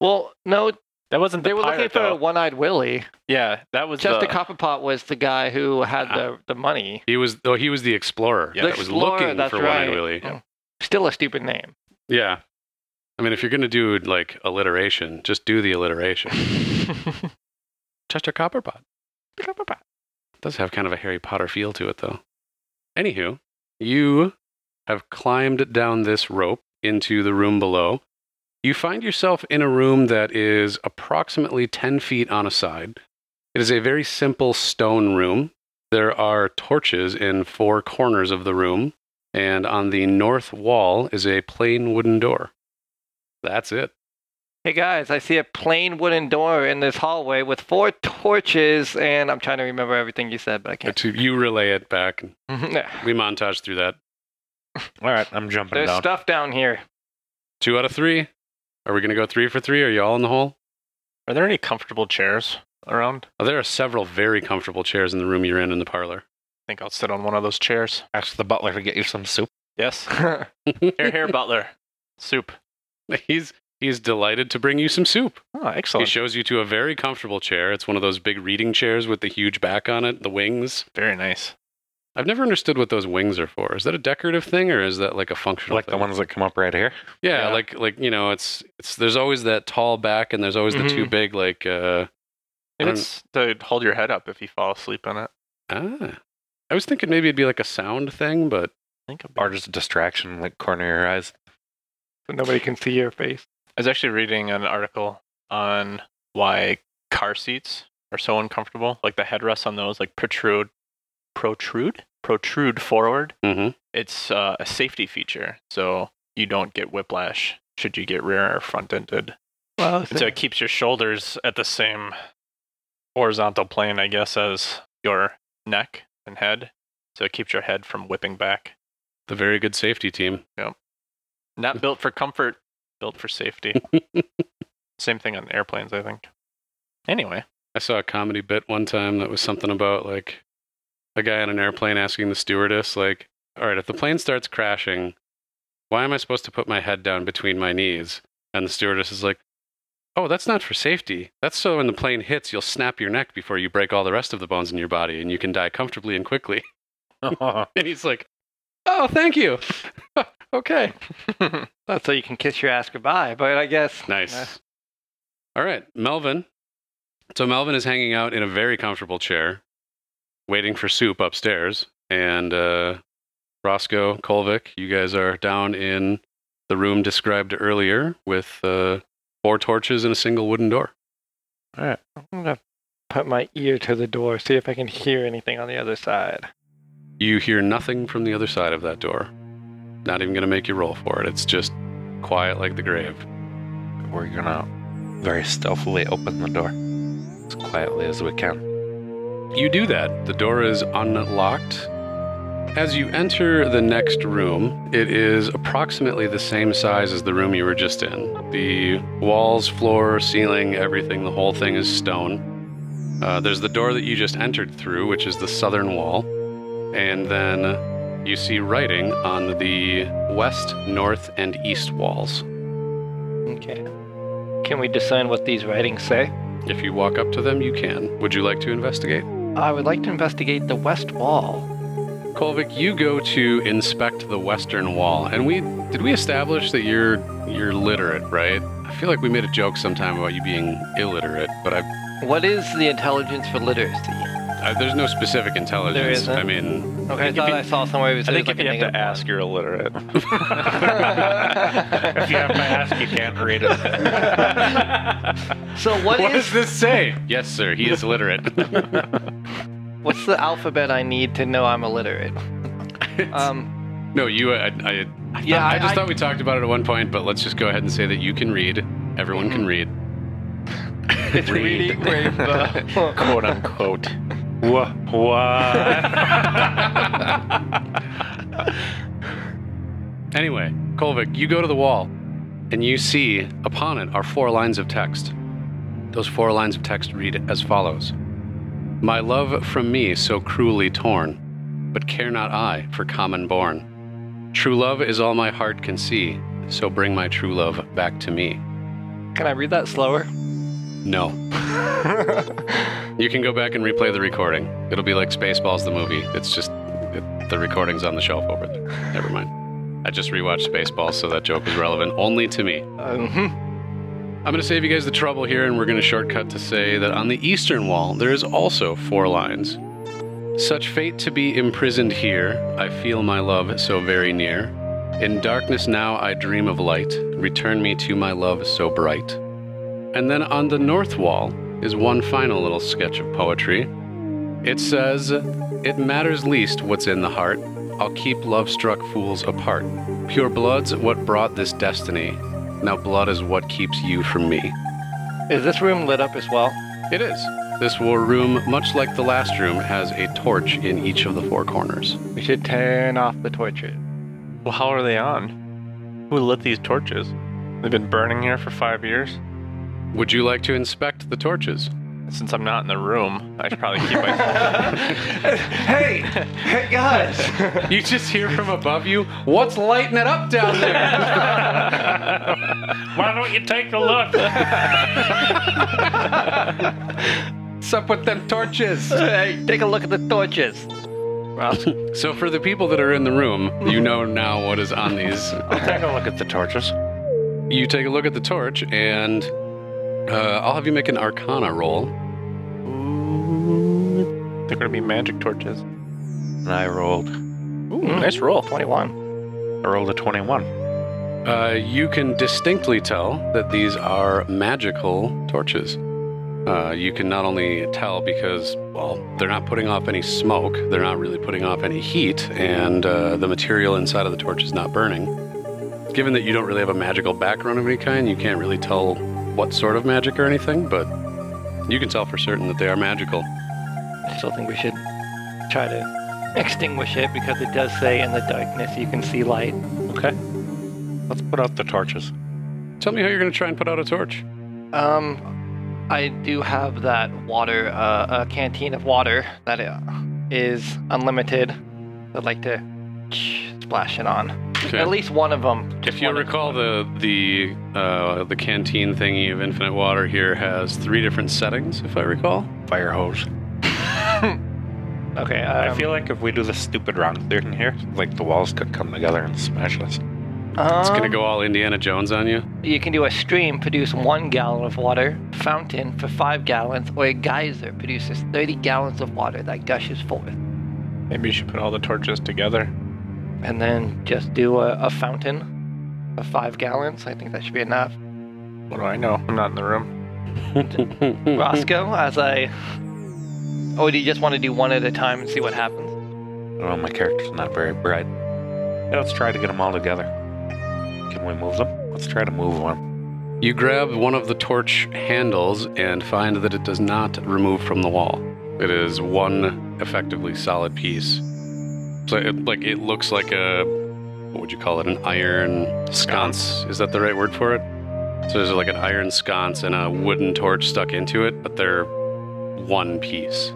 well, no, That wasn't they the were looking for though. One-Eyed Willie. Yeah, that was Chester the, Copperpot was the guy who had Ah. the the money. He was oh he was the explorer Yeah. The that was explorer, looking that's for right. One-Eyed Willie. Oh. Still a stupid name. Yeah. I mean, if you're going to do like alliteration, just do the alliteration. (laughs) Chester Copperpot. Copperpot. Does have kind of a Harry Potter feel to it, though. Anywho, you have climbed down this rope into the room below. You find yourself in a room that is approximately 10 feet on a side. It is a very simple stone room. There are torches in four corners of the room, and on the north wall is a plain wooden door. That's it. Hey guys, I see a plain wooden door in this hallway with four torches, and I'm trying to remember everything you said, but I can't. You relay it back. (laughs) and We montage through that. All right. I'm jumping down. There's stuff down here. Two out of three. Are we going to go three for three? Are you all in the hole? Are there any comfortable chairs around? Oh, there are several very comfortable chairs in the room you're in in the parlor. I think I'll sit on one of those chairs. Ask the butler to get you some soup. Yes. (laughs) Here, here, Butler. Soup. (laughs) he's he's delighted to bring you some soup. Oh, excellent. He shows you to a very comfortable chair. It's one of those big reading chairs with the huge back on it, the wings. Very nice. I've never understood what those wings are for. Is that a decorative thing or is that like a functional Like the ones that come up right here. Yeah, Yeah. like like you know, it's it's there's always that tall back and there's always the two Mhm. big like uh Maybe Um, it's to hold your head up if you fall asleep on it. ah. I was thinking maybe it'd be like a sound thing, but I think it'd Or just a distraction, like corner of your eyes. So nobody can see your face. I was actually reading an article on why car seats are so uncomfortable. Like the headrests on those, like protrude, protrude, protrude forward. mhm. It's uh, a safety feature, so you don't get whiplash should you get rear or front ended. Well, so it keeps your shoulders at the same horizontal plane, I guess, as your neck and head. So it keeps your head from whipping back. the very good safety team. Yep. Not built for comfort, built for safety. (laughs) Same thing on airplanes, I think. Anyway, I saw a comedy bit one time that was something about like a guy on an airplane asking the stewardess, like, all right, if the plane starts crashing, why am I supposed to put my head down between my knees? And the stewardess is like, oh, that's not for safety. That's so when the plane hits, you'll snap your neck before you break all the rest of the bones in your body and you can die comfortably and quickly. (laughs) (laughs) and he's like, oh, thank you. (laughs) okay. That's so you can kiss your ass goodbye. But I guess Nice. uh, All right, Melvin. So Melvin is hanging out in a very comfortable chair, waiting for soup upstairs. And uh, Roscoe, Kolvik, you guys are down in the room described earlier with uh, four torches and a single wooden door. All right, I'm gonna put my ear to the door, see if I can hear anything on the other side. You hear nothing from the other side of that door. Not even going to make you roll for it. It's just quiet like the grave. We're gonna very stealthily open the door as quietly as we can. You do that. The door is unlocked. As you enter the next room, it is approximately the same size as the room you were just in. The walls, floor, ceiling, everything, the whole thing is stone. Uh, there's the door that you just entered through, which is the southern wall. And then you see writing on the west, north, and east walls. Okay. Can we discern what these writings say? If you walk up to them, you can. Would you like to investigate? I would like to investigate the west wall. Kolvik, you go to inspect the western wall, and we did we establish that you're you're literate, right? I feel like we made a joke sometime about you being illiterate, but I, What is the intelligence for literacy? I there's no specific intelligence. isn't? I mean, Okay, I if thought you- I saw somewhere. It I think like if you have to negative ask, you're illiterate. (laughs) if you have to ask, you can't read it. So what what is does this say? yes, sir. He is literate. (laughs) what's the alphabet I need to know I'm illiterate? Um, no, you. I, I, I Yeah, thought- I I- just I- thought we talked about it at one point, but let's just go ahead and say that you can read. Everyone can mm-hmm. read. (laughs) it's reading rainbow. Uh, Quote unquote. Wha- What? Anyway, Kolvik, you go to the wall, and you see upon it are four lines of text. Those four lines of text read as follows My love from me so cruelly torn, but care not I for common born. True love is all my heart can see, so bring my true love back to me. Can I read that slower? No. (laughs) you can go back and replay the recording. It'll be like Spaceballs the movie. It's just it, the recording's on the shelf over there. Never mind. I just rewatched Spaceballs, so that joke is relevant only to me. Um, I'm going to save you guys the trouble here, and we're going to shortcut to say that on the eastern wall, there is also four lines. Such fate to be imprisoned here, I feel my love so very near. In darkness now I dream of light, return me to my love so bright. And then on the north wall is one final little sketch of poetry. It says, It matters least what's in the heart, I'll keep love struck fools apart. Pure blood's what brought this destiny, now blood is what keeps you from me. is this room lit up as well? It is. This war room, much like the last room, has a torch in each of the four corners. We should turn off the torches. Well, how are they on? Who lit these torches? They've been burning here for five years. Would you like to inspect the torches? Since I'm not in the room, I should probably keep my. (laughs) hey, hey guys! You just hear from above you, what's lighting it up down there? (laughs) Why don't you take a look? What's up with them torches? hey, take a look at the torches. So, for the people that are in the room, you know now what is on these. I'll take a look at the torches. You take a look at the torch, and uh, I'll have you make an Arcana roll. They're gonna be magic torches. And I rolled. Ooh, nice roll. 21. I rolled a 21. Uh, you can distinctly tell that these are magical torches. Uh, you can not only tell because, well, they're not putting off any smoke, they're not really putting off any heat, and uh, the material inside of the torch is not burning. Given that you don't really have a magical background of any kind, you can't really tell what sort of magic or anything, but you can tell for certain that they are magical. I still think we should try to extinguish it because it does say in the darkness you can see light. Okay. Let's put out the torches. Tell me how you're going to try and put out a torch. Um, I do have that water, uh, a canteen of water that uh, unlimited. I'd like to splash it on. Okay. At least one of them. If you recall, the the uh, the canteen thingy of infinite water here has three different settings, if I recall. Fire hose. (laughs) Okay. I Um, feel like if we do the stupid round thing here, like the walls could come together and smash us. It's gonna um, go all Indiana Jones on you. You can do a stream produce one gallon of water, fountain for five gallons, or a geyser produces 30 gallons of water that gushes forth. Maybe you should put all the torches together. And then just do a, a fountain of five gallons. I think that should be enough. What do I know? I'm not in the room. (laughs) Roscoe, as I. Or do you just want to do one at a time and see what happens? Well, my character's not very bright. Yeah, let's try to get them all together. Can we move them? Let's try to move one. You grab one of the torch handles and find that it does not remove from the wall. It is one effectively solid piece. So, it, like, it looks like a what would you call it? An iron sconce. Is that the right word for it? So there's like an iron sconce and a wooden torch stuck into it, but they're one piece.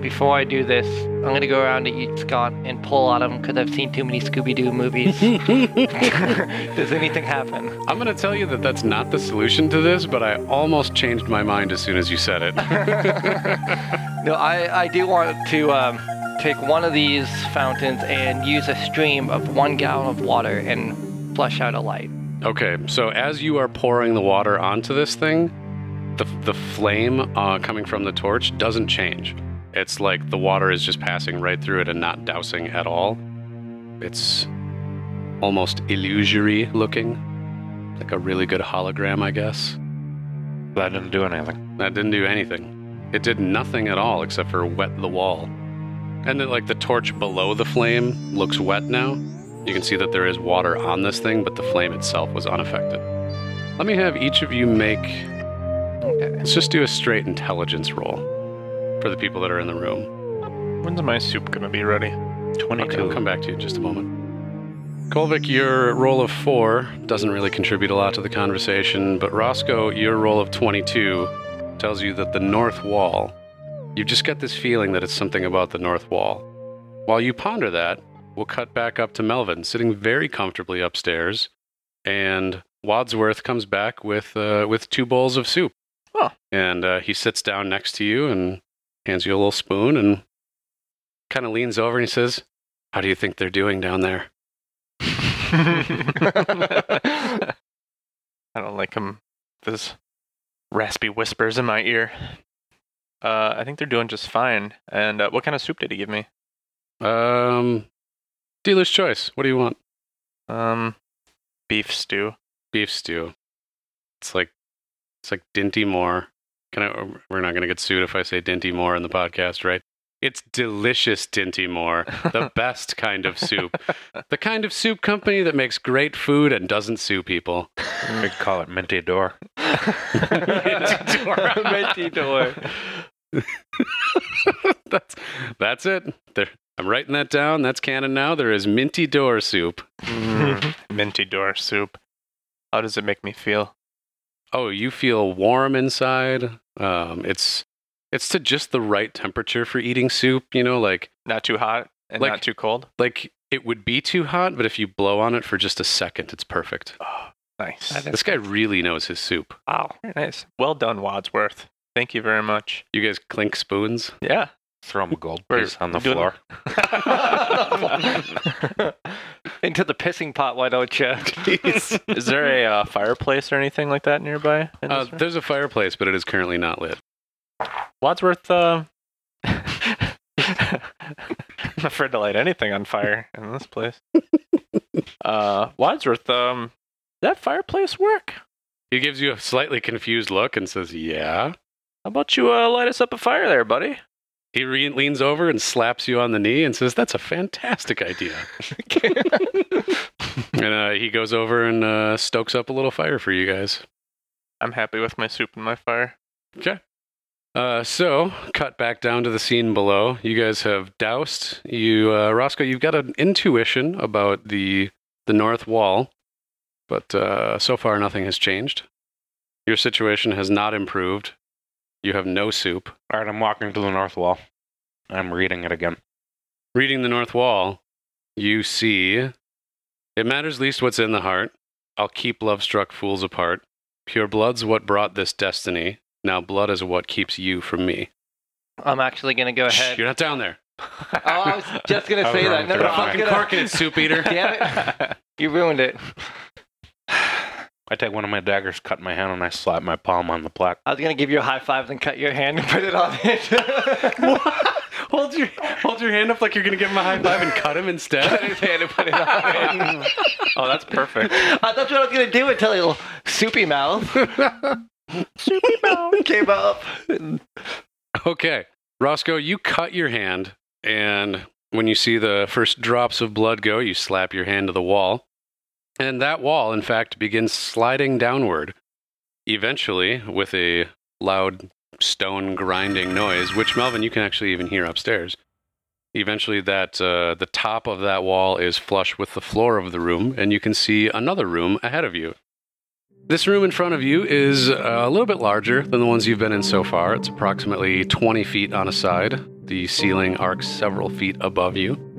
before I do this, I'm gonna go around to each Scott and pull on them because I've seen too many Scooby Doo movies. (laughs) (laughs) Does anything happen? I'm going to tell you that that's not the solution to this, but I almost changed my mind as soon as you said it. (laughs) No, I, I do want to um, take one of these fountains and use a stream of one gallon of water and flush out a light. okay, so as you are pouring the water onto this thing, the, the flame uh, coming from the torch doesn't change. It's like the water is just passing right through it and not dousing at all. It's almost illusory looking, like a really good hologram, I guess. That didn't do anything. That didn't do anything. It did nothing at all except for wet the wall. And then, like, the torch below the flame looks wet now. You can see that there is water on this thing, but the flame itself was unaffected. Let me have each of you make. Okay. Let's just do a straight intelligence roll for the people that are in the room. When's my soup gonna be ready? 22. Okay, I'll come back to you in just a moment. Kolvik, your roll of four doesn't really contribute a lot to the conversation, but Roscoe, your roll of 22 tells you that the north wall, you just get this feeling that it's something about the north wall. While you ponder that, we'll cut back up to Melvin, sitting very comfortably upstairs, and Wadsworth comes back with uh, with two bowls of soup. Oh. And uh, he sits down next to you and hands you a little spoon and kind of leans over and he says, How do you think they're doing down there? (laughs) I don't like him. Those raspy whispers in my ear. Uh, I think they're doing just fine. And uh, what kind of soup did he give me? Um, dealer's choice. What do you want? Um, beef stew. Beef stew. It's like, it's like Dinty Moore. Can I? We're not gonna get sued if I say Dinty Moore in the podcast, right? It's delicious Dinty Moore, the (laughs) best kind of soup, (laughs) the kind of soup company that makes great food and doesn't sue people. We call it Minty Door. (laughs) Minty door. (laughs) that's that's it. There, I'm writing that down. That's canon now. There is minty door soup. Mm, minty door soup. How does it make me feel? Oh, you feel warm inside. Um, it's it's to just the right temperature for eating soup. You know, like Not too hot and Like- not too cold. like it would be too hot, but if you blow on it for just a second, it's perfect. Oh, nice. This guy really knows his soup. Wow. Very nice. Well done, Wadsworth. Thank you very much. You guys clink spoons. Yeah. Throw him a gold We're piece on the doing- floor. (laughs) Into the pissing pot, why don't you? (laughs) Is there a uh, fireplace or anything like that nearby? in Uh, this room? there's a fireplace, but it is currently not lit. Wadsworth, uh... (laughs) I'm afraid to light anything on fire in this place. uh, Wadsworth, um, that fireplace work? He gives you a slightly confused look and says, "Yeah." How about you uh, light us up a fire there, buddy? He re- leans over and slaps you on the knee and says, "That's a fantastic idea." (laughs) and uh, he goes over and uh, stokes up a little fire for you guys. I'm happy with my soup and my fire. Okay. Uh, so, cut back down to the scene below. You guys have doused. You, uh, Roscoe, you've got an intuition about the the north wall, but uh, so far nothing has changed. Your situation has not improved. You have no soup. All right, I'm walking to the north wall. I'm reading it again. Reading the north wall, you see it matters least what's in the heart. I'll keep love struck fools apart. Pure blood's what brought this destiny. Now blood is what keeps you from me. I'm actually gonna go Shh, ahead. you're not down there. (laughs) Oh, I was just gonna (laughs) say that. wrong No, for no, that. I was Fucking gonna- corking it, soup eater. (laughs) Damn it! You ruined it. I take one of my daggers, cut my hand, and I slap my palm on the plaque. I was gonna give you a high five and cut your hand and put it on it. (laughs) hold your hold your hand up like you're gonna give him a high five and cut him cut instead. his hand and put it on it. (laughs) Oh, that's perfect. I thought that's what I was gonna do until your soupy mouth. (laughs) soupy mouth came up. okay, Roscoe, you cut your hand, and when you see the first drops of blood go, you slap your hand to the wall, and that wall, in fact, begins sliding downward. Eventually, with a loud stone grinding noise, which Melvin, you can actually even hear upstairs. Eventually, that uh, the top of that wall is flush with the floor of the room, and you can see another room ahead of you. This room in front of you is uh, a little bit larger than the ones you've been in so far. It's approximately 20 feet on a side. The ceiling arcs several feet above you.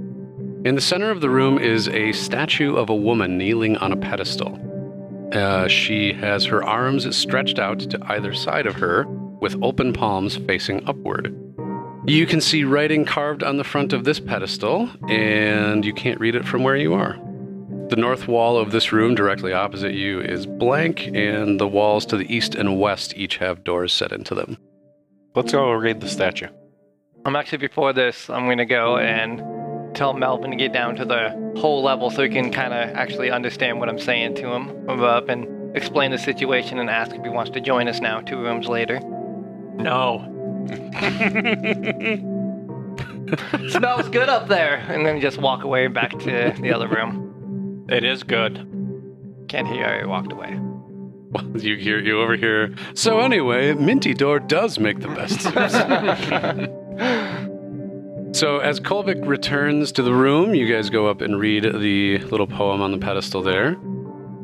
In the center of the room is a statue of a woman kneeling on a pedestal. Uh, she has her arms stretched out to either side of her, with open palms facing upward. You can see writing carved on the front of this pedestal, and you can't read it from where you are. The north wall of this room, directly opposite you, is blank, and the walls to the east and west each have doors set into them. Let's go read the statue. I'm actually before this. I'm gonna go and tell Melvin to get down to the hole level so he can kind of actually understand what I'm saying to him up and explain the situation and ask if he wants to join us now, two rooms later. No. (laughs) Smells good up there, and then just walk away back to the other room. It is good. Can't hear he walked away. (laughs) You hear you over here. So anyway, Minty Door does make the best. (laughs) so as Kolvik returns to the room, you guys go up and read the little poem on the pedestal there.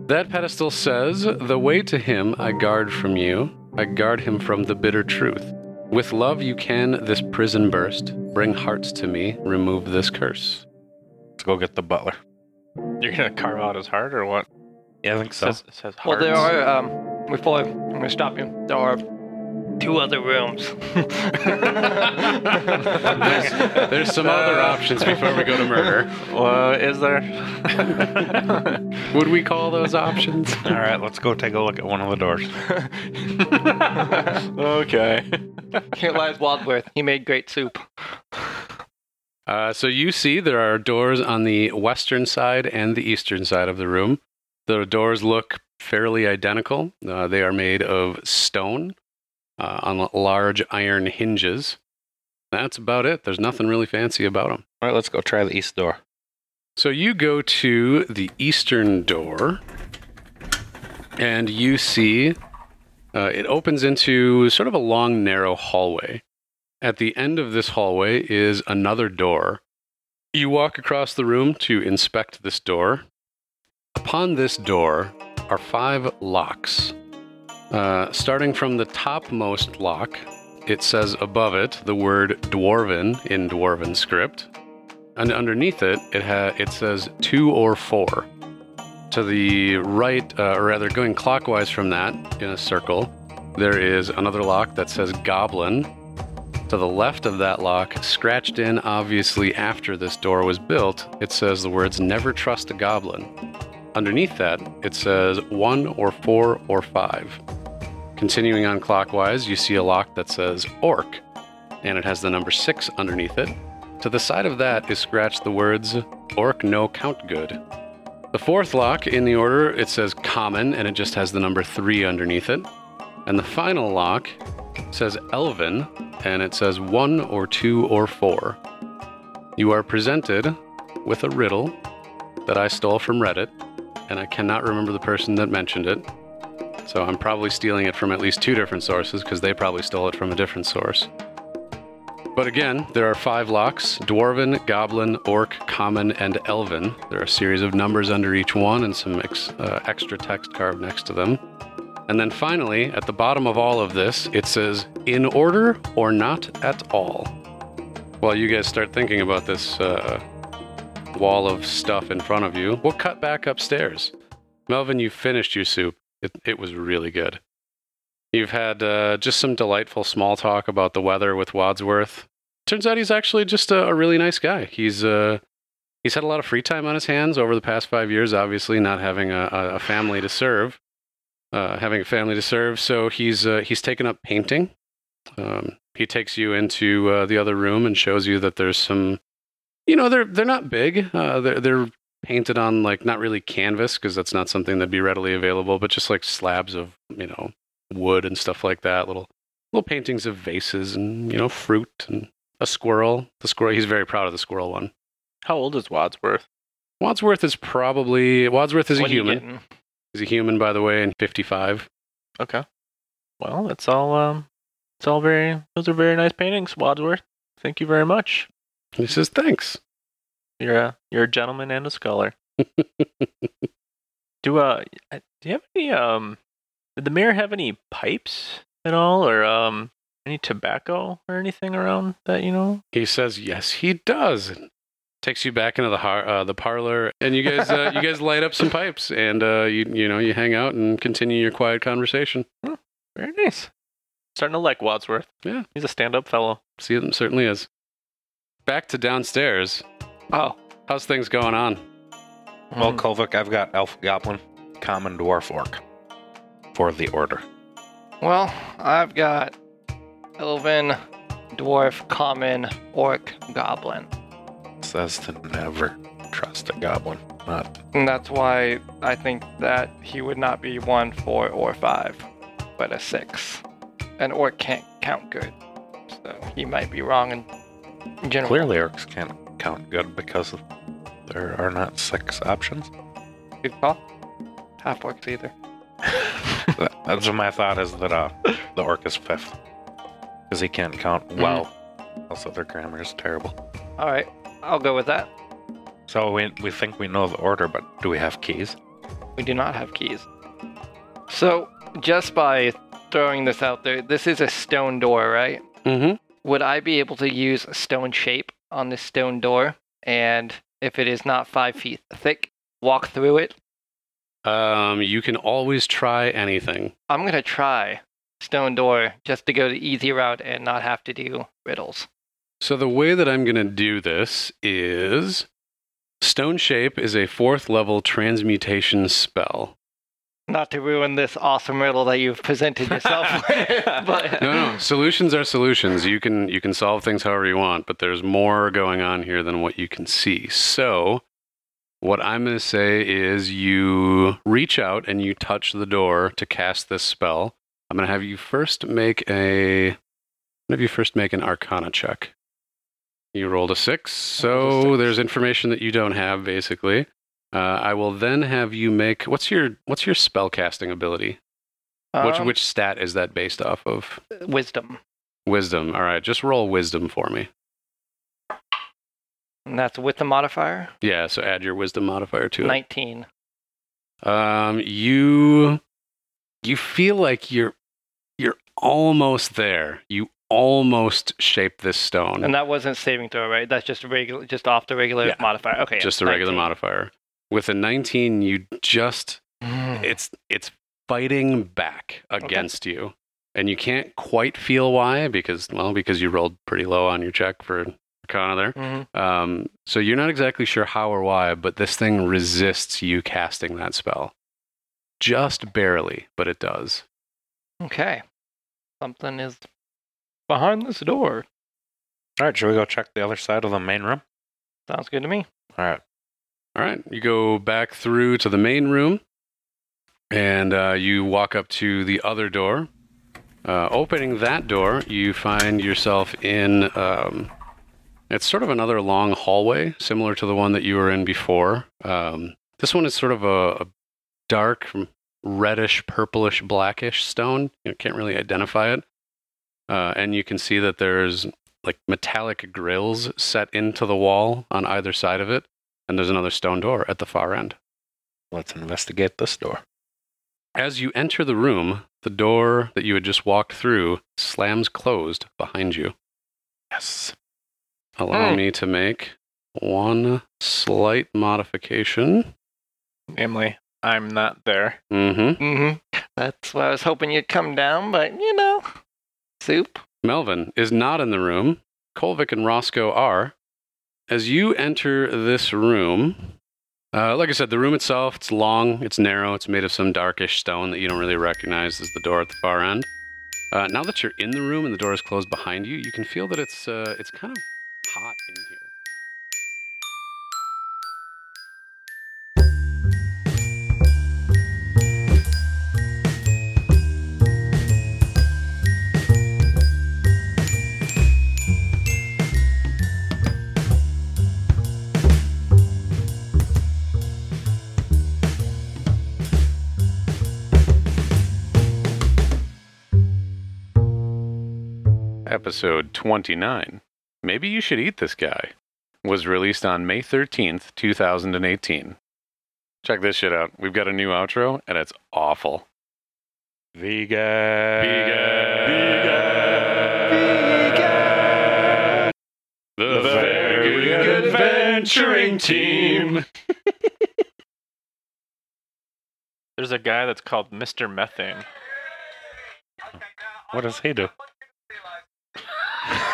That pedestal says, "The way to him I guard from you. I guard him from the bitter truth. With love you can this prison burst. Bring hearts to me. Remove this curse." Let's go get the butler. You're gonna carve out his heart or what? Yeah, I think It so. says, it says Well, there are, um, before I'm gonna stop you, there are two other rooms. There's some other options before we go to murder. Well, is there? (laughs) Would we call those options? All right, let's go take a look at one of the doors. (laughs) okay. Can't lie, it's Wadsworth. He made great soup. Uh, so you see there are doors on the western side and the eastern side of the room. The doors look fairly identical. Uh, they are made of stone uh, on large iron hinges. That's about it. There's nothing really fancy about them. All right, let's go try the east door. So you go to the eastern door, and you see uh, it opens into sort of a long, narrow hallway. At the end of this hallway is another door. You walk across the room to inspect this door. Upon this door are five locks. Uh, starting from the topmost lock, it says above it the word Dwarven in Dwarven script. And underneath it, it ha- it says two or four. To the right, uh, or rather, going clockwise from that in a circle, there is another lock that says Goblin. To the left of that lock, scratched in obviously after this door was built, it says the words Never trust a goblin. Underneath that, it says one or four or five. Continuing on clockwise, you see a lock that says Orc, and it has the number six underneath it. To the side of that is scratched the words Orc no count good. The fourth lock in the order, it says common and it just has the number three underneath it. And the final lock says Elven and it says one or two or four. You are presented with a riddle that I stole from Reddit, and I cannot remember the person that mentioned it. So I'm probably stealing it from at least two different sources because they probably stole it from a different source. But again, there are five locks Dwarven, Goblin, Orc, Common, and Elven. There are a series of numbers under each one and some ex- uh, extra text carved next to them. And then finally, at the bottom of all of this, it says, in order or not at all. While you guys start thinking about this uh, wall of stuff in front of you, we'll cut back upstairs. Melvin, you finished your soup. It, it was really good. You've had uh, just some delightful small talk about the weather with Wadsworth. Turns out he's actually just a, a really nice guy. He's uh, he's had a lot of free time on his hands over the past five years. Obviously, not having a, a family to serve, uh, having a family to serve. So he's uh, he's taken up painting. Um, he takes you into uh, the other room and shows you that there's some, you know, they're they're not big. Uh, they're they're painted on like not really canvas because that's not something that'd be readily available, but just like slabs of you know wood and stuff like that. Little little paintings of vases and you know fruit and a squirrel. The squirrel. He's very proud of the squirrel one. How old is Wadsworth? Wadsworth is probably Wadsworth is What a human. He's a human, by the way, and 55. Okay. Well, that's all. Um, it's all very. Those are very nice paintings, Wadsworth. Thank you very much. He says thanks. You're a you're a gentleman and a scholar. (laughs) do uh, do you have any um? Did the mayor have any pipes at all, or um, Any tobacco or anything around that you know? He says, "Yes, he does." And takes you back into the har- uh, the parlor, and you guys uh, you guys light up some pipes, and uh, you you know you hang out and continue your quiet conversation. Very nice. Starting to like Wadsworth. Yeah. He's a stand-up fellow. See, it certainly is. Back to downstairs. Oh, How's things going on? Well, Mm. Kolvik, I've got Elf Goblin, Common Dwarf Orc for the order. well, I've got Elven, Dwarf, Common, Orc, Goblin. says to never trust a goblin. Not And that's why I think that he would not be one, four, or five, but a six. An orc can't count good, so he might be wrong in general. clearly orcs can't count good because there are not six options. Good call. Half orcs either. (laughs) That's what my thought is that uh, the orc is fifth because he can't count well. Also, their grammar is terrible. All right, I'll go with that. So we we think we know the order, but do we have keys? We do not have keys. So, just by throwing this out there, this is a stone door, right? Mm-hmm. Would I be able to use a stone shape on this stone door? And if it is not five feet thick, walk through it? Um, you can always try anything. I'm going to try stone door just to go the easy route and not have to do riddles. So the way that I'm going to do this is Stone Shape is a fourth level transmutation spell. Not to ruin this awesome riddle that you've presented yourself (laughs) with, but No, no, solutions are solutions. You can you can solve things however you want, but there's more going on here than what you can see. So, what I'm going to say is you reach out and you touch the door to cast this spell. I'm going to have you first make a have you first make an arcana check. You rolled a 6, I rolled a so six. there's information that you don't have basically. Uh, I will then have you make what's your what's your spell casting ability? which Um, which stat is that based off of? wisdom. Wisdom. All right, just roll wisdom for me. And that's with the modifier. Yeah, so add your wisdom modifier to it. 19. Um, you you feel like you're you're almost there. You almost shape this stone. And that wasn't saving throw, right? That's just regular, just off the regular Yeah. modifier. Okay, just a regular modifier. With a 19, you just Mm. it's it's fighting back against you. And you can't quite feel why because well, because you rolled pretty low on your check for Arcana there. Mhm. Um, so you're not exactly sure how or why, but this thing resists you casting that spell. Just barely, but it does. Okay. Something is behind this door. All right, should we go check the other side of the main room? Sounds good to me. All right. All right, you go back through to the main room, and uh, you walk up to the other door. Uh, opening that door, you find yourself in. Um, it's sort of another long hallway, similar to the one that you were in before. Um, this one is sort of a, a dark, reddish, purplish, blackish stone. You can't really identify it. Uh, and you can see that there's like metallic grills set into the wall on either side of it and there's another stone door at the far end. Let's investigate this door. As you enter the room, the door that you had just walked through slams closed behind you. Yes. Allow Hmm. me to make one slight modification. Namely, I'm not there. Mm-hmm. Mm-hmm. That's why I was hoping you'd come down, but you know, soup. Melvin is not in the room. Kolvik and Roscoe are. As you enter this room, uh, like I said, the room itself, it's long, it's narrow, it's made of some darkish stone that you don't really recognize as the door at the far end. Uh, now that you're in the room and the door is closed behind you, you can feel that it's uh, it's kind of hot in here. Episode 29. Maybe you should eat this guy. Was released on May 13th, 2018. Check this shit out. We've got a new outro, and it's awful. Vegan. Vegan. Vegan! The Very Good Adventuring Team. (laughs) There's a guy that's called Mr. Methane. What does he do?